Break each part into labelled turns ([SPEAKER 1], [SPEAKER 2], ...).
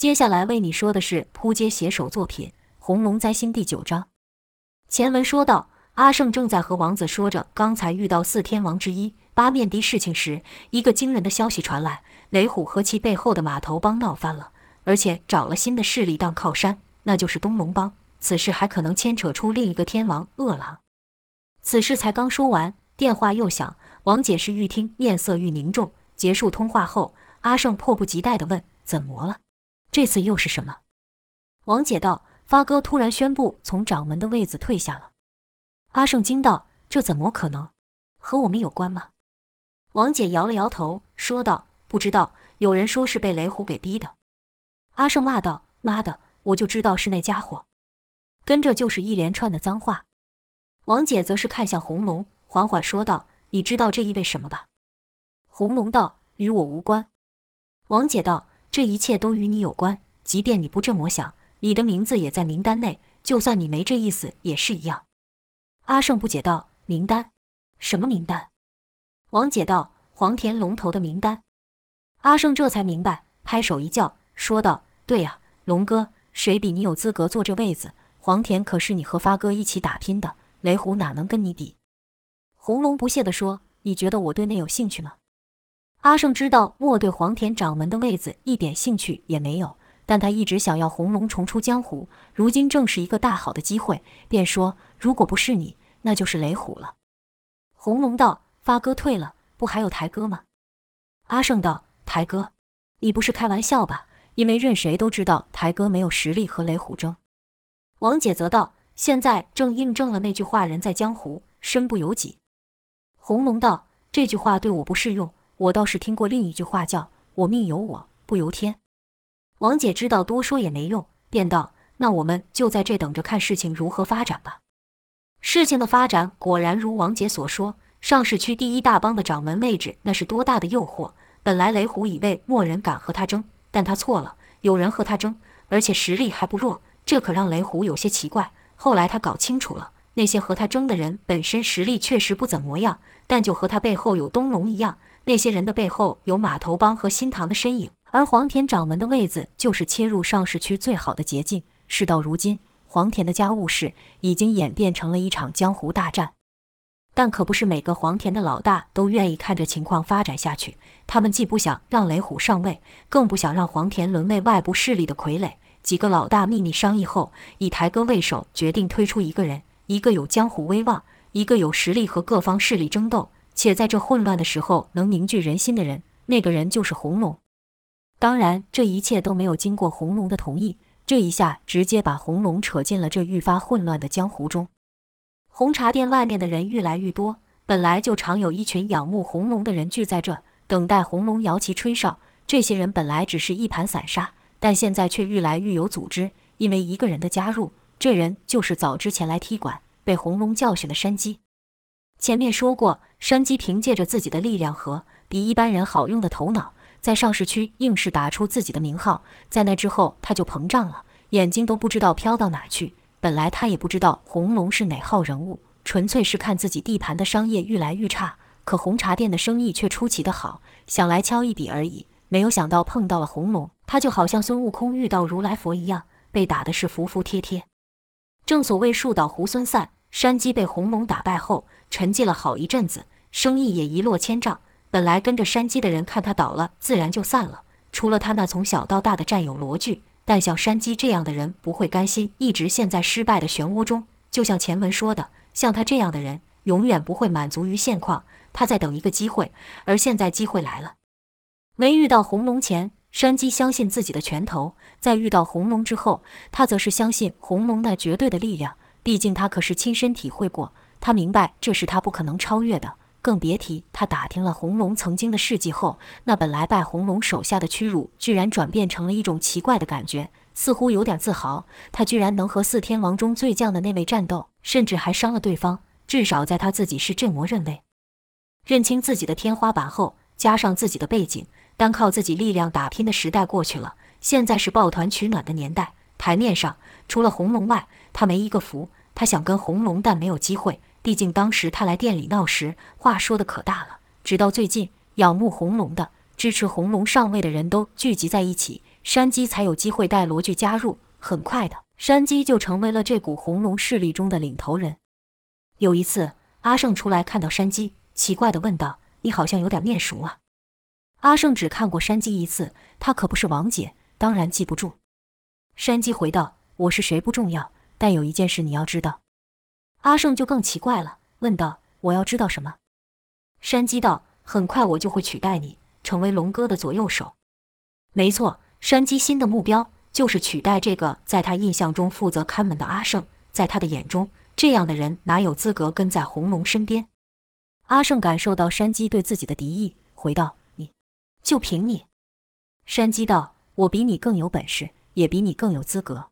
[SPEAKER 1] 接下来为你说的是扑街写手作品《红龙灾星》第九章。前文说到，阿胜正在和王子说着刚才遇到四天王之一八面的事情时，一个惊人的消息传来：雷虎和其背后的码头帮闹翻了，而且找了新的势力当靠山，那就是东龙帮。此事还可能牵扯出另一个天王恶狼。此事才刚说完，电话又响。王姐是愈听面色愈凝重。结束通话后，阿胜迫不及待地问：“怎么了？这次又是什么？”王姐道：“发哥突然宣布从掌门的位子退下了。”阿胜惊道：“这怎么可能？和我们有关吗？”王姐摇了摇头，说道：“不知道，有人说是被雷虎给逼的。”阿胜骂道：“妈的，我就知道是那家伙！”跟着就是一连串的脏话。王姐则是看向红龙，缓缓说道：“你知道这意味什么吧？”红龙道：“与我无关。”王姐道：“这一切都与你有关，即便你不这么想，你的名字也在名单内。就算你没这意思，也是一样。”阿胜不解道：“名单？什么名单？”王姐道：“黄田龙头的名单。”阿胜这才明白，拍手一叫，说道：“对呀，龙哥，谁比你有资格坐这位子？黄田可是你和发哥一起打拼的，雷虎哪能跟你比？”红龙不屑地说：“你觉得我对那有兴趣吗？”阿胜知道莫对黄田掌门的位子一点兴趣也没有，但他一直想要红龙重出江湖，如今正是一个大好的机会，便说：“如果不是你，那就是雷虎了。”红龙道：“发哥退了，不还有台哥吗？”阿胜道：“台哥，你不是开玩笑吧？因为任谁都知道台哥没有实力和雷虎争。”王姐则道：“现在正印证了那句话：人在江湖，身不由己。”红龙道：“这句话对我不适用。”我倒是听过另一句话，叫“我命由我不由天”。王姐知道多说也没用，便道：“那我们就在这等着看事情如何发展吧。”事情的发展果然如王姐所说，上市区第一大帮的掌门位置，那是多大的诱惑！本来雷虎以为没人敢和他争，但他错了，有人和他争，而且实力还不弱，这可让雷虎有些奇怪。后来他搞清楚了，那些和他争的人本身实力确实不怎么样，但就和他背后有东龙一样。那些人的背后有码头帮和新唐的身影，而黄田掌门的位子就是切入上市区最好的捷径。事到如今，黄田的家务事已经演变成了一场江湖大战。但可不是每个黄田的老大都愿意看着情况发展下去。他们既不想让雷虎上位，更不想让黄田沦为外部势力的傀儡。几个老大秘密商议后，以台哥为首，决定推出一个人，一个有江湖威望，一个有实力和各方势力争斗。且在这混乱的时候能凝聚人心的人，那个人就是红龙。当然，这一切都没有经过红龙的同意。这一下直接把红龙扯进了这愈发混乱的江湖中。红茶店外面的人愈来愈多，本来就常有一群仰慕红龙的人聚在这，等待红龙摇旗吹哨。这些人本来只是一盘散沙，但现在却愈来愈有组织。因为一个人的加入，这人就是早之前来踢馆、被红龙教训的山鸡。前面说过，山鸡凭借着自己的力量和比一般人好用的头脑，在上市区硬是打出自己的名号。在那之后，他就膨胀了，眼睛都不知道飘到哪去。本来他也不知道红龙是哪号人物，纯粹是看自己地盘的商业愈来愈差，可红茶店的生意却出奇的好，想来敲一笔而已。没有想到碰到了红龙，他就好像孙悟空遇到如来佛一样，被打的是服服帖帖。正所谓树倒猢狲散，山鸡被红龙打败后。沉寂了好一阵子，生意也一落千丈。本来跟着山鸡的人看他倒了，自然就散了。除了他那从小到大的战友罗巨，但像山鸡这样的人不会甘心一直陷在失败的漩涡中。就像前文说的，像他这样的人永远不会满足于现况，他在等一个机会。而现在机会来了。没遇到红龙前，山鸡相信自己的拳头；在遇到红龙之后，他则是相信红龙那绝对的力量。毕竟他可是亲身体会过。他明白这是他不可能超越的，更别提他打听了红龙曾经的事迹后，那本来拜红龙手下的屈辱，居然转变成了一种奇怪的感觉，似乎有点自豪。他居然能和四天王中最将的那位战斗，甚至还伤了对方。至少在他自己是镇魔认为，认清自己的天花板后，加上自己的背景，单靠自己力量打拼的时代过去了。现在是抱团取暖的年代，台面上除了红龙外，他没一个服。他想跟红龙，但没有机会。毕竟当时他来店里闹时，话说的可大了。直到最近，仰慕红龙的、支持红龙上位的人都聚集在一起，山鸡才有机会带罗剧加入。很快的，山鸡就成为了这股红龙势力中的领头人。有一次，阿胜出来看到山鸡，奇怪地问道：“你好像有点面熟啊？”阿胜只看过山鸡一次，他可不是王姐，当然记不住。山鸡回道：“我是谁不重要，但有一件事你要知道。”阿胜就更奇怪了，问道：“我要知道什么？”山鸡道：“很快我就会取代你，成为龙哥的左右手。”没错，山鸡新的目标就是取代这个在他印象中负责看门的阿胜。在他的眼中，这样的人哪有资格跟在红龙身边？阿胜感受到山鸡对自己的敌意，回道：“你，就凭你？”山鸡道：“我比你更有本事，也比你更有资格。”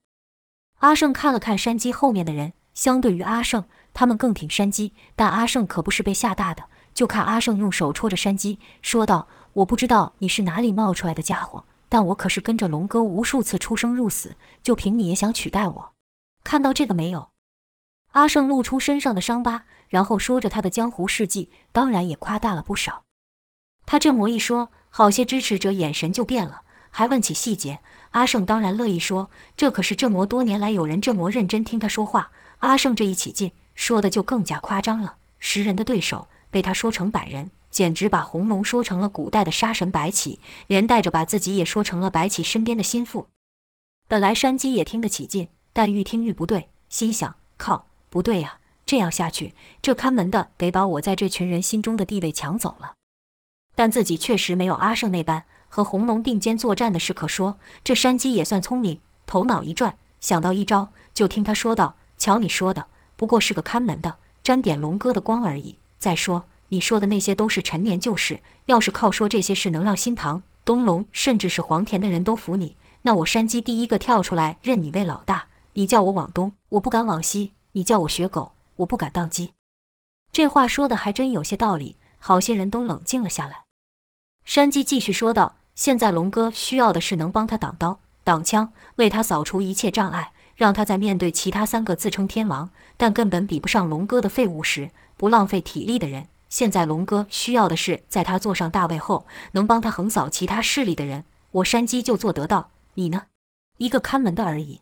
[SPEAKER 1] 阿胜看了看山鸡后面的人。相对于阿胜，他们更挺山鸡，但阿胜可不是被吓大的。就看阿胜用手戳着山鸡，说道：“我不知道你是哪里冒出来的家伙，但我可是跟着龙哥无数次出生入死，就凭你也想取代我？看到这个没有？”阿胜露出身上的伤疤，然后说着他的江湖事迹，当然也夸大了不少。他这么一说，好些支持者眼神就变了，还问起细节。阿胜当然乐意说，这可是这么多年来有人这么认真听他说话。阿胜这一起劲，说的就更加夸张了。十人的对手被他说成百人，简直把红龙说成了古代的杀神白起，连带着把自己也说成了白起身边的心腹。本来山鸡也听得起劲，但愈听愈不对，心想：靠，不对呀！这样下去，这看门的得把我在这群人心中的地位抢走了。但自己确实没有阿胜那般和红龙并肩作战的事可说。这山鸡也算聪明，头脑一转，想到一招，就听他说道。瞧你说的，不过是个看门的，沾点龙哥的光而已。再说你说的那些都是陈年旧事，要是靠说这些事能让新唐、东龙，甚至是黄田的人都服你，那我山鸡第一个跳出来认你为老大。你叫我往东，我不敢往西；你叫我学狗，我不敢当鸡。这话说的还真有些道理，好些人都冷静了下来。山鸡继续说道：“现在龙哥需要的是能帮他挡刀、挡枪，为他扫除一切障碍。”让他在面对其他三个自称天王，但根本比不上龙哥的废物时，不浪费体力的人。现在龙哥需要的是，在他坐上大位后，能帮他横扫其他势力的人。我山鸡就做得到，你呢？一个看门的而已。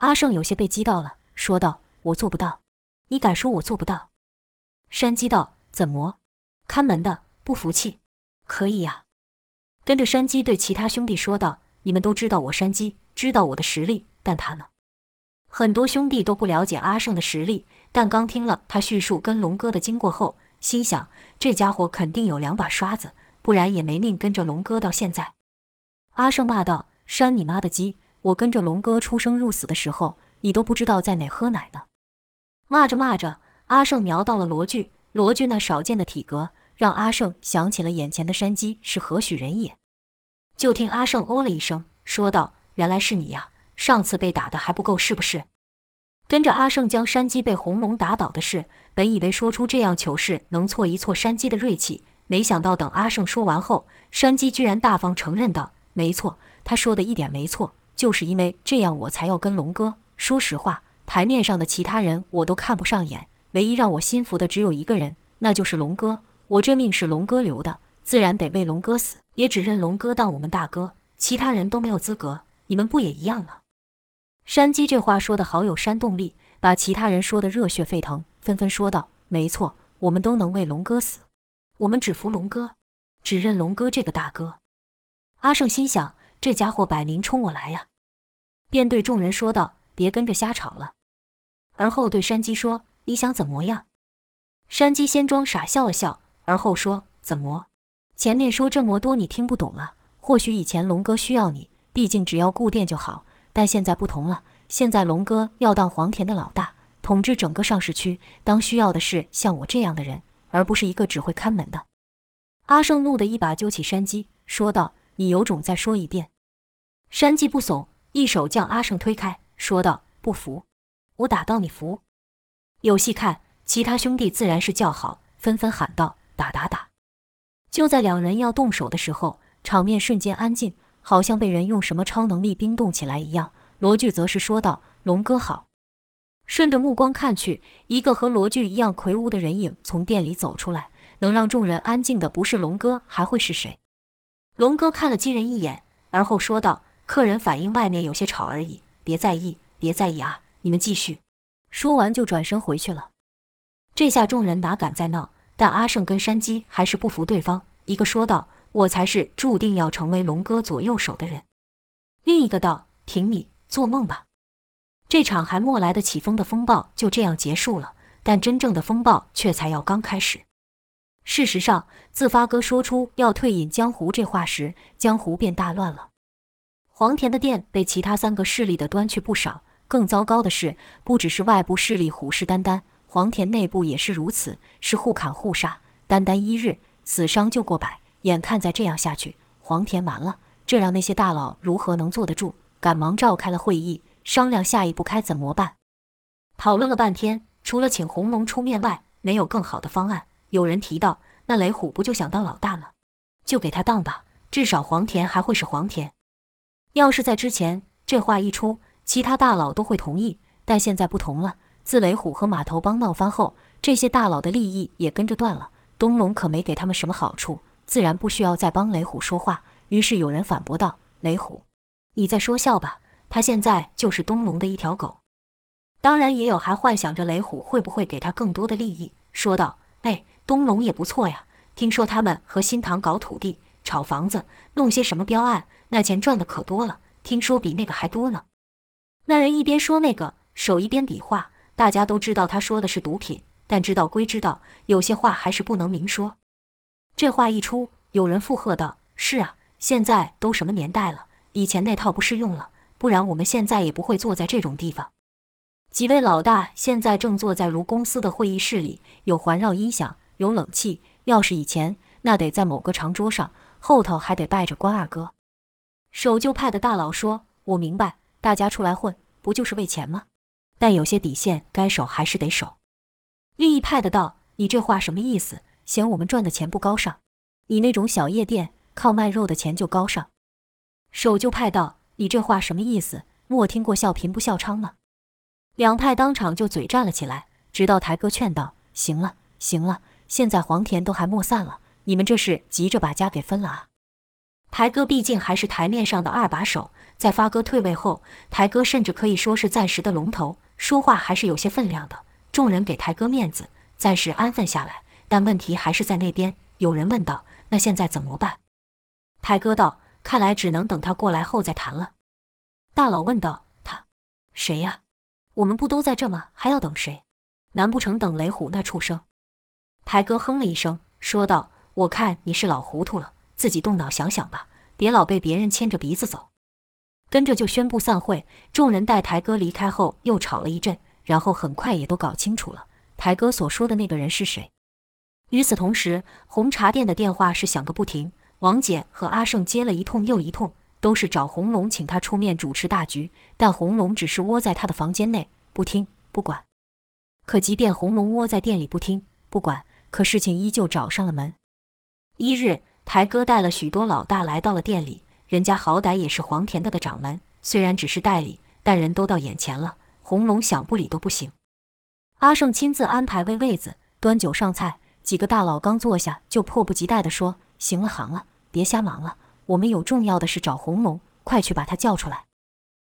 [SPEAKER 1] 阿胜有些被激到了，说道：“我做不到，你敢说我做不到？”山鸡道：“怎么？看门的不服气？可以呀。”跟着山鸡对其他兄弟说道：“你们都知道我山鸡，知道我的实力，但他呢？”很多兄弟都不了解阿胜的实力，但刚听了他叙述跟龙哥的经过后，心想这家伙肯定有两把刷子，不然也没命跟着龙哥到现在。阿胜骂道：“山你妈的鸡！我跟着龙哥出生入死的时候，你都不知道在哪喝奶呢！”骂着骂着，阿胜瞄到了罗巨，罗巨那少见的体格，让阿胜想起了眼前的山鸡是何许人也。就听阿胜哦了一声，说道：“原来是你呀！”上次被打的还不够是不是？跟着阿胜将山鸡被红龙打倒的事，本以为说出这样糗事能挫一挫山鸡的锐气，没想到等阿胜说完后，山鸡居然大方承认道：“没错，他说的一点没错，就是因为这样我才要跟龙哥。说实话，台面上的其他人我都看不上眼，唯一让我心服的只有一个人，那就是龙哥。我这命是龙哥留的，自然得为龙哥死，也只认龙哥当我们大哥，其他人都没有资格。你们不也一样吗？”山鸡这话说的好有煽动力，把其他人说的热血沸腾，纷纷说道：“没错，我们都能为龙哥死，我们只服龙哥，只认龙哥这个大哥。”阿胜心想：这家伙摆明冲我来呀，便对众人说道：“别跟着瞎吵了。”而后对山鸡说：“你想怎么样？”山鸡先装傻笑了笑，而后说：“怎么？前面说这么多你听不懂了？或许以前龙哥需要你，毕竟只要固店就好。”但现在不同了，现在龙哥要当黄田的老大，统治整个上市区，当需要的是像我这样的人，而不是一个只会看门的。阿胜怒的一把揪起山鸡，说道：“你有种再说一遍！”山鸡不怂，一手将阿胜推开，说道：“不服，我打到你服。”有戏看，其他兄弟自然是叫好，纷纷喊道：“打打打！”就在两人要动手的时候，场面瞬间安静。好像被人用什么超能力冰冻起来一样。罗巨则是说道：“龙哥好。”顺着目光看去，一个和罗巨一样魁梧的人影从店里走出来。能让众人安静的不是龙哥，还会是谁？龙哥看了金人一眼，而后说道：“客人反映外面有些吵而已，别在意，别在意啊！你们继续。”说完就转身回去了。这下众人哪敢再闹？但阿胜跟山鸡还是不服对方。一个说道：“我才是注定要成为龙哥左右手的人。”另一个道：“挺你做梦吧！”这场还没来得起风的风暴就这样结束了。但真正的风暴却才要刚开始。事实上，自发哥说出要退隐江湖这话时，江湖便大乱了。黄田的店被其他三个势力的端去不少。更糟糕的是，不只是外部势力虎视眈眈，黄田内部也是如此，是互砍互杀。单单一日，死伤就过百。眼看再这样下去，黄田完了。这让那些大佬如何能坐得住？赶忙召开了会议，商量下一步该怎么办。讨论了半天，除了请红龙出面外，没有更好的方案。有人提到，那雷虎不就想当老大吗？就给他当吧，至少黄田还会是黄田。要是在之前，这话一出，其他大佬都会同意。但现在不同了，自雷虎和码头帮闹翻后，这些大佬的利益也跟着断了。东龙可没给他们什么好处，自然不需要再帮雷虎说话。于是有人反驳道：“雷虎，你在说笑吧？他现在就是东龙的一条狗。”当然，也有还幻想着雷虎会不会给他更多的利益，说道：“哎，东龙也不错呀，听说他们和新塘搞土地、炒房子，弄些什么标案，那钱赚的可多了，听说比那个还多呢。”那人一边说那个，手一边比划。大家都知道他说的是毒品，但知道归知道，有些话还是不能明说。这话一出，有人附和道：“是啊，现在都什么年代了，以前那套不适用了，不然我们现在也不会坐在这种地方。”几位老大现在正坐在如公司的会议室里，有环绕音响，有冷气。要是以前，那得在某个长桌上，后头还得拜着关二哥。守旧派的大佬说：“我明白。”大家出来混，不就是为钱吗？但有些底线该守还是得守。另一派的道：“你这话什么意思？嫌我们赚的钱不高尚？你那种小夜店靠卖肉的钱就高尚？”守旧派道：“你这话什么意思？莫听过笑贫不笑娼吗？”两派当场就嘴战了起来，直到台哥劝道：“行了，行了，现在黄田都还没散了，你们这是急着把家给分了啊？”台哥毕竟还是台面上的二把手。在发哥退位后，台哥甚至可以说是暂时的龙头，说话还是有些分量的。众人给台哥面子，暂时安分下来。但问题还是在那边。有人问道：“那现在怎么办？”台哥道：“看来只能等他过来后再谈了。”大佬问道：“他谁呀？我们不都在这吗？还要等谁？难不成等雷虎那畜生？”台哥哼了一声，说道：“我看你是老糊涂了，自己动脑想想吧，别老被别人牵着鼻子走。”跟着就宣布散会，众人带台哥离开后又吵了一阵，然后很快也都搞清楚了台哥所说的那个人是谁。与此同时，红茶店的电话是响个不停，王姐和阿胜接了一通又一通，都是找红龙请他出面主持大局，但红龙只是窝在他的房间内不听不管。可即便红龙窝在店里不听不管，可事情依旧找上了门。一日，台哥带了许多老大来到了店里。人家好歹也是黄田的的掌门，虽然只是代理，但人都到眼前了，红龙想不理都不行。阿胜亲自安排位位子，端酒上菜。几个大佬刚坐下，就迫不及待地说：“行了行了，别瞎忙了，我们有重要的事找红龙，快去把他叫出来。”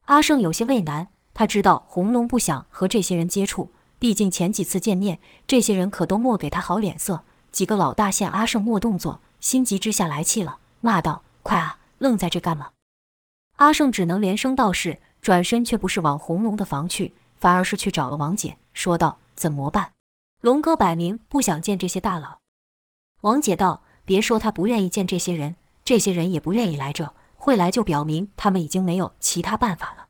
[SPEAKER 1] 阿胜有些为难，他知道红龙不想和这些人接触，毕竟前几次见面，这些人可都没给他好脸色。几个老大见阿胜没动作，心急之下来气了，骂道：“快啊！”愣在这干嘛？阿胜只能连声道是，转身却不是往红龙的房去，反而是去找了王姐，说道：“怎么办？龙哥摆明不想见这些大佬。”王姐道：“别说他不愿意见这些人，这些人也不愿意来这，会来就表明他们已经没有其他办法了。”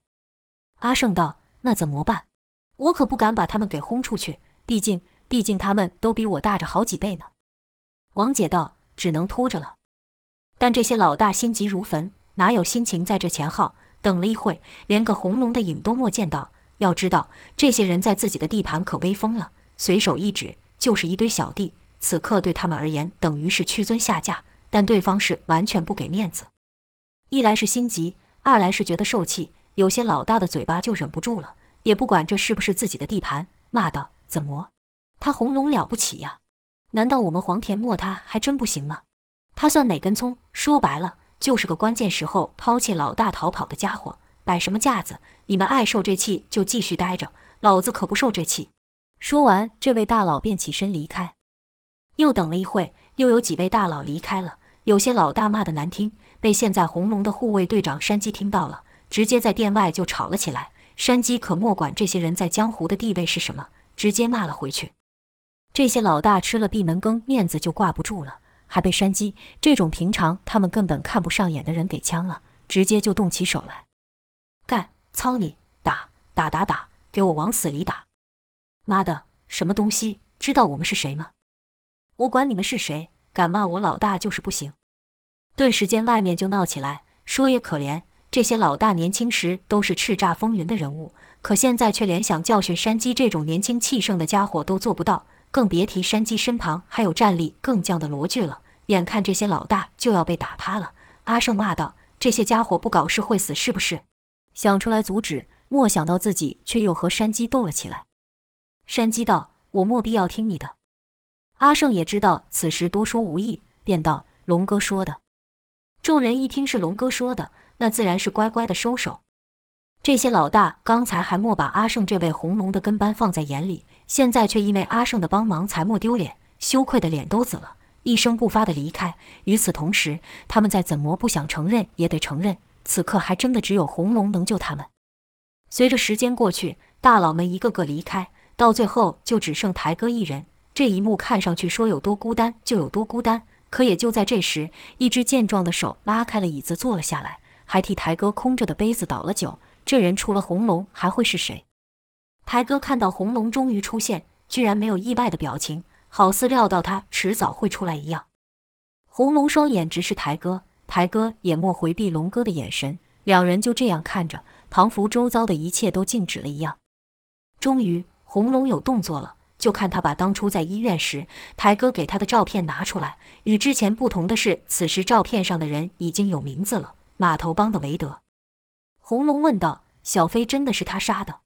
[SPEAKER 1] 阿胜道：“那怎么办？我可不敢把他们给轰出去，毕竟，毕竟他们都比我大着好几倍呢。”王姐道：“只能拖着了。”但这些老大心急如焚，哪有心情在这前耗？等了一会，连个红龙的影都没见到。要知道，这些人在自己的地盘可威风了，随手一指就是一堆小弟。此刻对他们而言，等于是屈尊下嫁。但对方是完全不给面子，一来是心急，二来是觉得受气。有些老大的嘴巴就忍不住了，也不管这是不是自己的地盘，骂道：“怎么，他红龙了不起呀？难道我们黄田没他还真不行吗？”他算哪根葱？说白了，就是个关键时候抛弃老大逃跑的家伙，摆什么架子？你们爱受这气就继续待着，老子可不受这气。说完，这位大佬便起身离开。又等了一会，又有几位大佬离开了。有些老大骂的难听，被现在红龙的护卫队长山鸡听到了，直接在店外就吵了起来。山鸡可莫管这些人在江湖的地位是什么，直接骂了回去。这些老大吃了闭门羹，面子就挂不住了，还被山鸡这种平常他们根本看不上眼的人给呛了，直接就动起手来，干！操你！打打打打！给我往死里打！妈的，什么东西？知道我们是谁吗？我管你们是谁，敢骂我老大就是不行！顿时间，外面就闹起来。说也可怜，这些老大年轻时都是叱咤风云的人物，可现在却连想教训山鸡这种年轻气盛的家伙都做不到，更别提山鸡身旁还有战力更强的罗巨了。眼看这些老大就要被打趴了，阿胜骂道：“这些家伙不搞事会死是不是？”想出来阻止，莫想到自己却又和山鸡斗了起来。山鸡道：“我没必要听你的。”阿胜也知道此时多说无益，便道：“龙哥说的。”众人一听是龙哥说的，那自然是乖乖的收手。这些老大刚才还莫把阿胜这位红龙的跟班放在眼里，现在却因为阿胜的帮忙才莫丢脸，羞愧的脸都紫了，一声不发的离开。与此同时，他们再怎么不想承认，也得承认，此刻还真的只有红龙能救他们。随着时间过去，大佬们一个个离开。到最后就只剩台哥一人，这一幕看上去说有多孤单就有多孤单。可也就在这时，一只健壮的手拉开了椅子坐了下来，还替台哥空着的杯子倒了酒。这人除了红龙还会是谁？台哥看到红龙终于出现，居然没有意外的表情，好似料到他迟早会出来一样。红龙双眼直视台哥，台哥也莫回避龙哥的眼神，两人就这样看着，仿佛周遭的一切都静止了一样。终于。红龙有动作了，就看他把当初在医院时台哥给他的照片拿出来。与之前不同的是，此时照片上的人已经有名字了——码头帮的韦德。红龙问道：“小飞真的是他杀的？”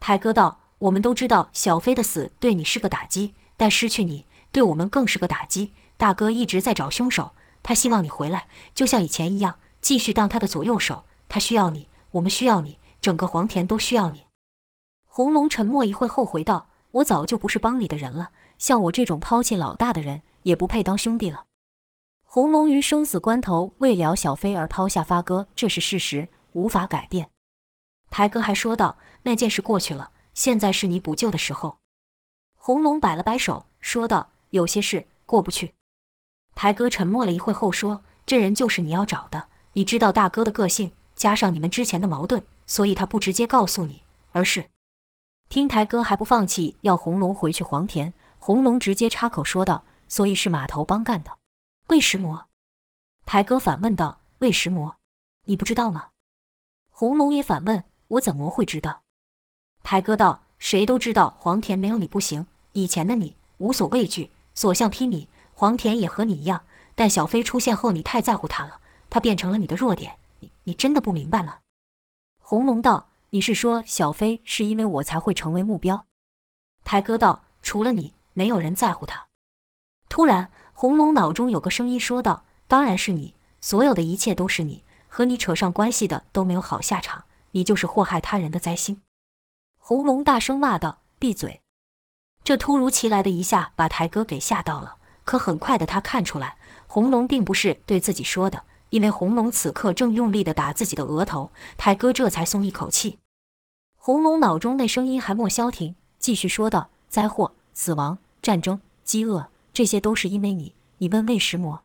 [SPEAKER 1] 台哥道：“我们都知道小飞的死对你是个打击，但失去你对我们更是个打击。大哥一直在找凶手，他希望你回来，就像以前一样，继续当他的左右手。他需要你，我们需要你，整个黄田都需要你。”红龙沉默一会后回道：“我早就不是帮里的人了，像我这种抛弃老大的人，也不配当兄弟了。”红龙于生死关头为了小飞而抛下发哥，这是事实，无法改变。台哥还说道：“那件事过去了，现在是你补救的时候。”红龙摆了摆手，说道：“有些事过不去。”台哥沉默了一会后说：“这人就是你要找的。你知道大哥的个性，加上你们之前的矛盾，所以他不直接告诉你，而是……”听台哥还不放弃，要红龙回去黄田。红龙直接插口说道：“所以是码头帮干的。”魏石魔，台哥反问道：“魏石魔，你不知道吗？”红龙也反问：“我怎么会知道？”台哥道：“谁都知道黄田没有你不行。以前的你无所畏惧，所向披靡，黄田也和你一样。但小飞出现后，你太在乎他了，他变成了你的弱点。你你真的不明白吗？”红龙道。你是说小飞是因为我才会成为目标？台哥道：“除了你，没有人在乎他。”突然，红龙脑中有个声音说道：“当然是你，所有的一切都是你，和你扯上关系的都没有好下场，你就是祸害他人的灾星。”红龙大声骂道：“闭嘴！”这突如其来的一下把台哥给吓到了，可很快的他看出来，红龙并不是对自己说的。因为红龙此刻正用力地打自己的额头，台哥这才松一口气。红龙脑中那声音还没消停，继续说道：“灾祸、死亡、战争、饥饿，这些都是因为你。你问魏石魔，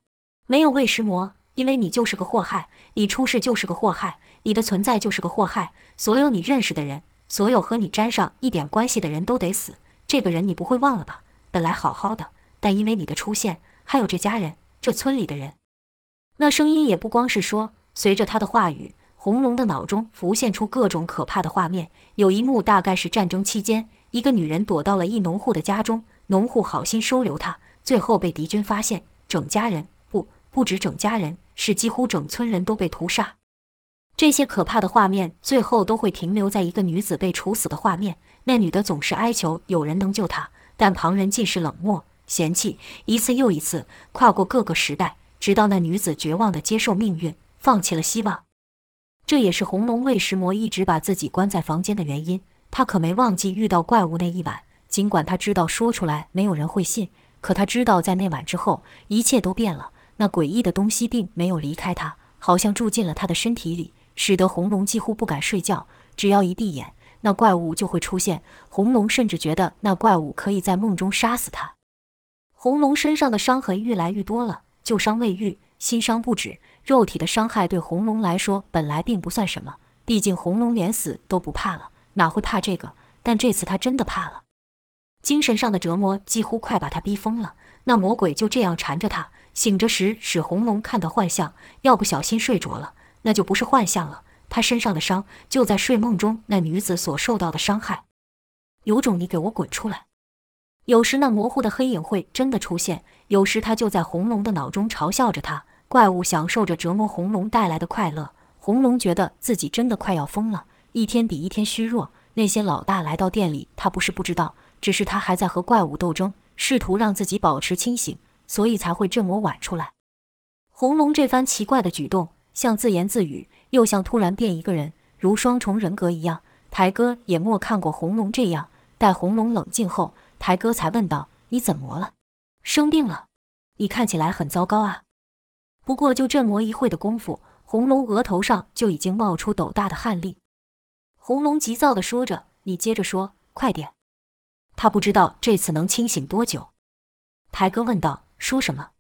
[SPEAKER 1] 没有魏石魔，因为你就是个祸害。你出世就是个祸害，你的存在就是个祸害。所有你认识的人，所有和你沾上一点关系的人都得死。这个人你不会忘了吧？本来好好的，但因为你的出现，还有这家人，这村里的人。”那声音也不光是说，随着他的话语，红龙的脑中浮现出各种可怕的画面。有一幕大概是战争期间，一个女人躲到了一农户的家中，农户好心收留她，最后被敌军发现，整家人不不止整家人，是几乎整村人都被屠杀。这些可怕的画面最后都会停留在一个女子被处死的画面。那女的总是哀求有人能救她，但旁人尽是冷漠嫌弃，一次又一次跨过各个时代。直到那女子绝望地接受命运，放弃了希望。这也是红龙为石魔一直把自己关在房间的原因。他可没忘记遇到怪物那一晚，尽管他知道说出来没有人会信，可他知道在那晚之后，一切都变了。那诡异的东西并没有离开他，好像住进了他的身体里，使得红龙几乎不敢睡觉。只要一闭眼，那怪物就会出现。红龙甚至觉得那怪物可以在梦中杀死他。红龙身上的伤痕愈来愈多了，旧伤未愈，新伤不止。肉体的伤害对红龙来说本来并不算什么，毕竟红龙连死都不怕了。哪会怕这个？但这次他真的怕了。精神上的折磨几乎快把他逼疯了。那魔鬼就这样缠着他，醒着时使红龙看到幻象，要不小心睡着了，那就不是幻象了。他身上的伤就在睡梦中那女子所受到的伤害。有种你给我滚出来！有时那模糊的黑影会真的出现，有时他就在红龙的脑中嘲笑着他。怪物享受着折磨红龙带来的快乐。红龙觉得自己真的快要疯了。一天比一天虚弱。那些老大来到店里，他不是不知道，只是他还在和怪物斗争，试图让自己保持清醒，所以才会这么晚出来。红龙这番奇怪的举动，像自言自语，又像突然变一个人，如双重人格一样。台哥也没看过红龙这样。待红龙冷静后，台哥才问道：“你怎么了？生病了？你看起来很糟糕啊。”不过就这么一会的功夫，红龙额头上就已经冒出斗大的汗粒。红龙急躁地说着：“你接着说，快点。”他不知道这次能清醒多久。台哥问道：“说什么？”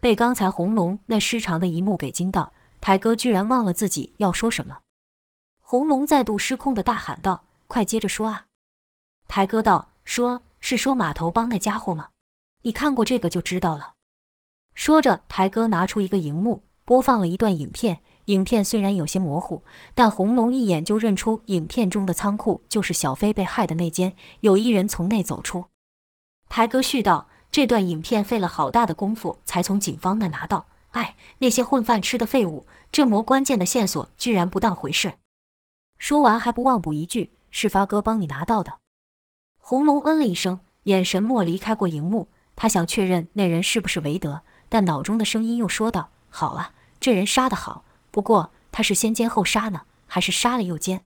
[SPEAKER 1] 被刚才红龙那失常的一幕给惊到，台哥居然忘了自己要说什么。红龙再度失控地大喊道：“快接着说啊！”台哥道：“说是说码头帮那家伙吗？你看过这个就知道了。”说着，台哥拿出一个荧幕，播放了一段影片。影片虽然有些模糊，但红龙一眼就认出影片中的仓库就是小飞被害的那间，有一人从内走出。台哥絮道：“这段影片费了好大的功夫才从警方那拿到，哎，那些混饭吃的废物，这么关键的线索居然不当回事。”说完还不忘补一句：“是发哥帮你拿到的。”红龙嗯了一声，眼神没离开过荧幕，他想确认那人是不是韦德，但脑中的声音又说道：“好啊，这人杀得好。”不过他是先奸后杀呢，还是杀了又奸？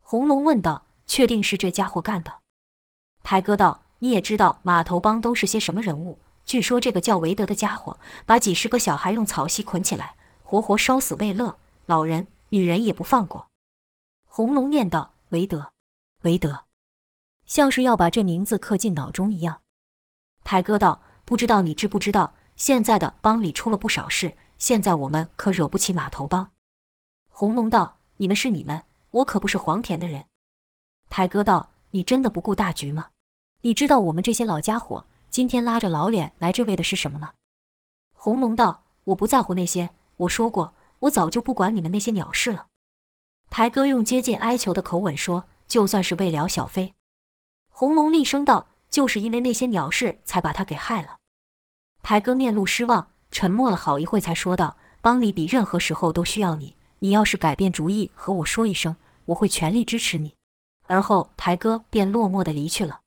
[SPEAKER 1] 红龙问道。确定是这家伙干的？台哥道：“你也知道码头帮都是些什么人物？据说这个叫韦德的家伙，把几十个小孩用草席捆起来，活活烧死为乐，老人、女人也不放过。”红龙念道：“韦德，韦德，像是要把这名字刻进脑中一样。”台哥道：“不知道你知不知道，现在的帮里出了不少事。”现在我们可惹不起码头帮。红龙道：“你们是你们，我可不是黄田的人。”台哥道：“你真的不顾大局吗？你知道我们这些老家伙今天拉着老脸来这为的是什么呢？”红龙道：“我不在乎那些，我说过，我早就不管你们那些鸟事了。”台哥用接近哀求的口吻说：“就算是为了小飞。”红龙厉声道：“就是因为那些鸟事，才把他给害了。”台哥面露失望。沉默了好一会，才说道：“帮里比任何时候都需要你。你要是改变主意，和我说一声，我会全力支持你。”而后，台哥便落寞的离去了。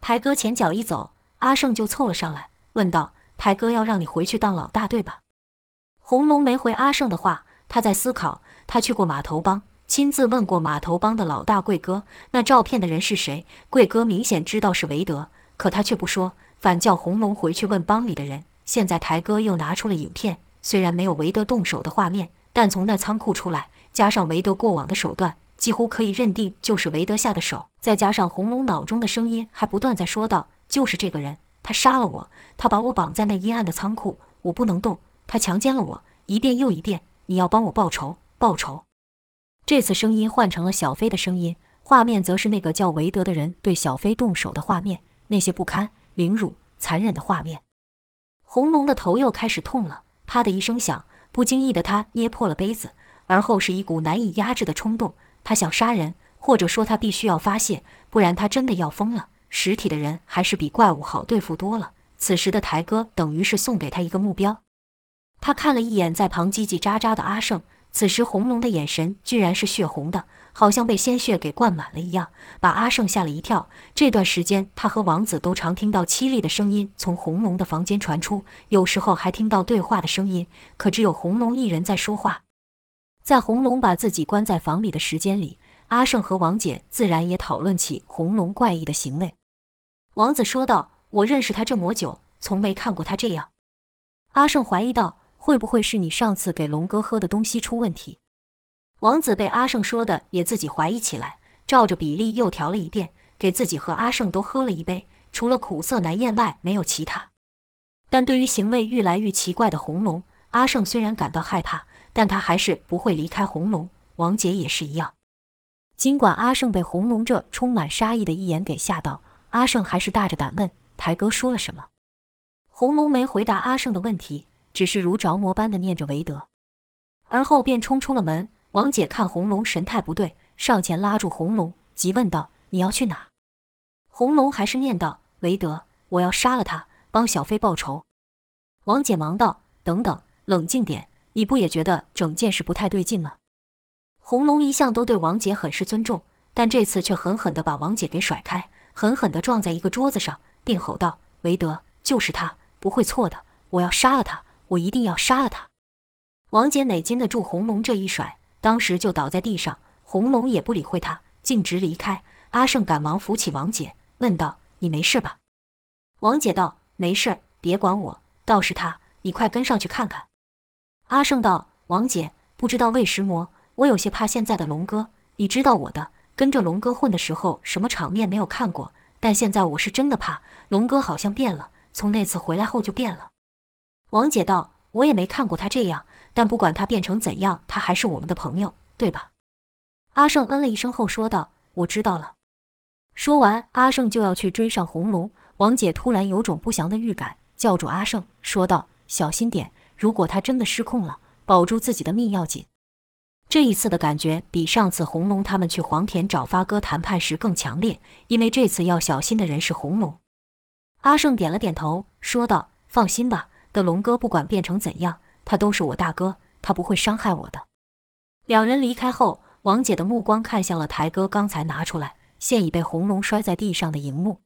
[SPEAKER 1] 台哥前脚一走，阿胜就凑了上来，问道：“台哥要让你回去当老大，对吧？”红龙没回阿胜的话，他在思考。他去过码头帮，亲自问过码头帮的老大贵哥，那照片的人是谁？贵哥明显知道是韦德，可他却不说，反叫红龙回去问帮里的人。现在台哥又拿出了影片，虽然没有韦德动手的画面，但从那仓库出来，加上韦德过往的手段，几乎可以认定就是韦德下的手。再加上红龙脑中的声音还不断在说道：“就是这个人，他杀了我，他把我绑在那阴暗的仓库，我不能动。他强奸了我，一遍又一遍。你要帮我报仇，报仇。”这次声音换成了小飞的声音，画面则是那个叫韦德的人对小飞动手的画面，那些不堪、凌辱、残忍的画面。红龙的头又开始痛了，啪的一声响，不经意的他捏破了杯子，而后是一股难以压制的冲动，他想杀人，或者说他必须要发泄，不然他真的要疯了。实体的人还是比怪物好对付多了。此时的台哥等于是送给他一个目标。他看了一眼在旁叽叽喳喳的阿胜，此时红龙的眼神居然是血红的，好像被鲜血给灌满了一样，把阿胜吓了一跳。这段时间，他和王子都常听到凄厉的声音从红龙的房间传出，有时候还听到对话的声音，可只有红龙一人在说话。在红龙把自己关在房里的时间里，阿胜和王姐自然也讨论起红龙怪异的行为。王子说道：“我认识他这么久，从没看过他这样。”阿胜怀疑道：“会不会是你上次给龙哥喝的东西出问题？”王子被阿胜说的也自己怀疑起来，照着比例又调了一遍，给自己和阿胜都喝了一杯，除了苦涩难咽外，没有其他。但对于行为愈来愈奇怪的红龙，阿胜虽然感到害怕。但他还是不会离开红龙，王姐也是一样。尽管阿胜被红龙这充满杀意的一眼给吓到，阿胜还是大着胆问：“台哥说了什么？”红龙没回答阿胜的问题，只是如着魔般的念着韦德，而后便冲出了门。王姐看红龙神态不对，上前拉住红龙，急问道：“你要去哪？”红龙还是念道：“韦德，我要杀了他，帮小飞报仇。”王姐忙道：“等等，冷静点。”你不也觉得整件事不太对劲吗？红龙一向都对王姐很是尊重，但这次却狠狠地把王姐给甩开，狠狠地撞在一个桌子上，并吼道：“韦德，就是他，不会错的！我要杀了他，我一定要杀了他！”王姐哪经得住红龙这一甩，当时就倒在地上。红龙也不理会他，径直离开。阿胜赶忙扶起王姐，问道：“你没事吧？”王姐道：“没事，别管我。倒是他，你快跟上去看看。”阿胜道：“王姐，不知道为什么，我有些怕现在的龙哥。你知道我的，跟着龙哥混的时候，什么场面没有看过？但现在我是真的怕，龙哥好像变了，从那次回来后就变了。”王姐道：“我也没看过他这样，但不管他变成怎样，他还是我们的朋友，对吧？”阿胜嗯了一声后说道：“我知道了。”说完，阿胜就要去追上红龙。王姐突然有种不祥的预感，叫住阿胜，说道：“小心点。”如果他真的失控了，保住自己的命要紧。这一次的感觉比上次红龙他们去黄田找发哥谈判时更强烈，因为这次要小心的人是红龙。阿胜点了点头，说道：“放心吧，的龙哥不管变成怎样，他都是我大哥，他不会伤害我的。”两人离开后，王姐的目光看向了台哥刚才拿出来，现已被红龙摔在地上的荧幕。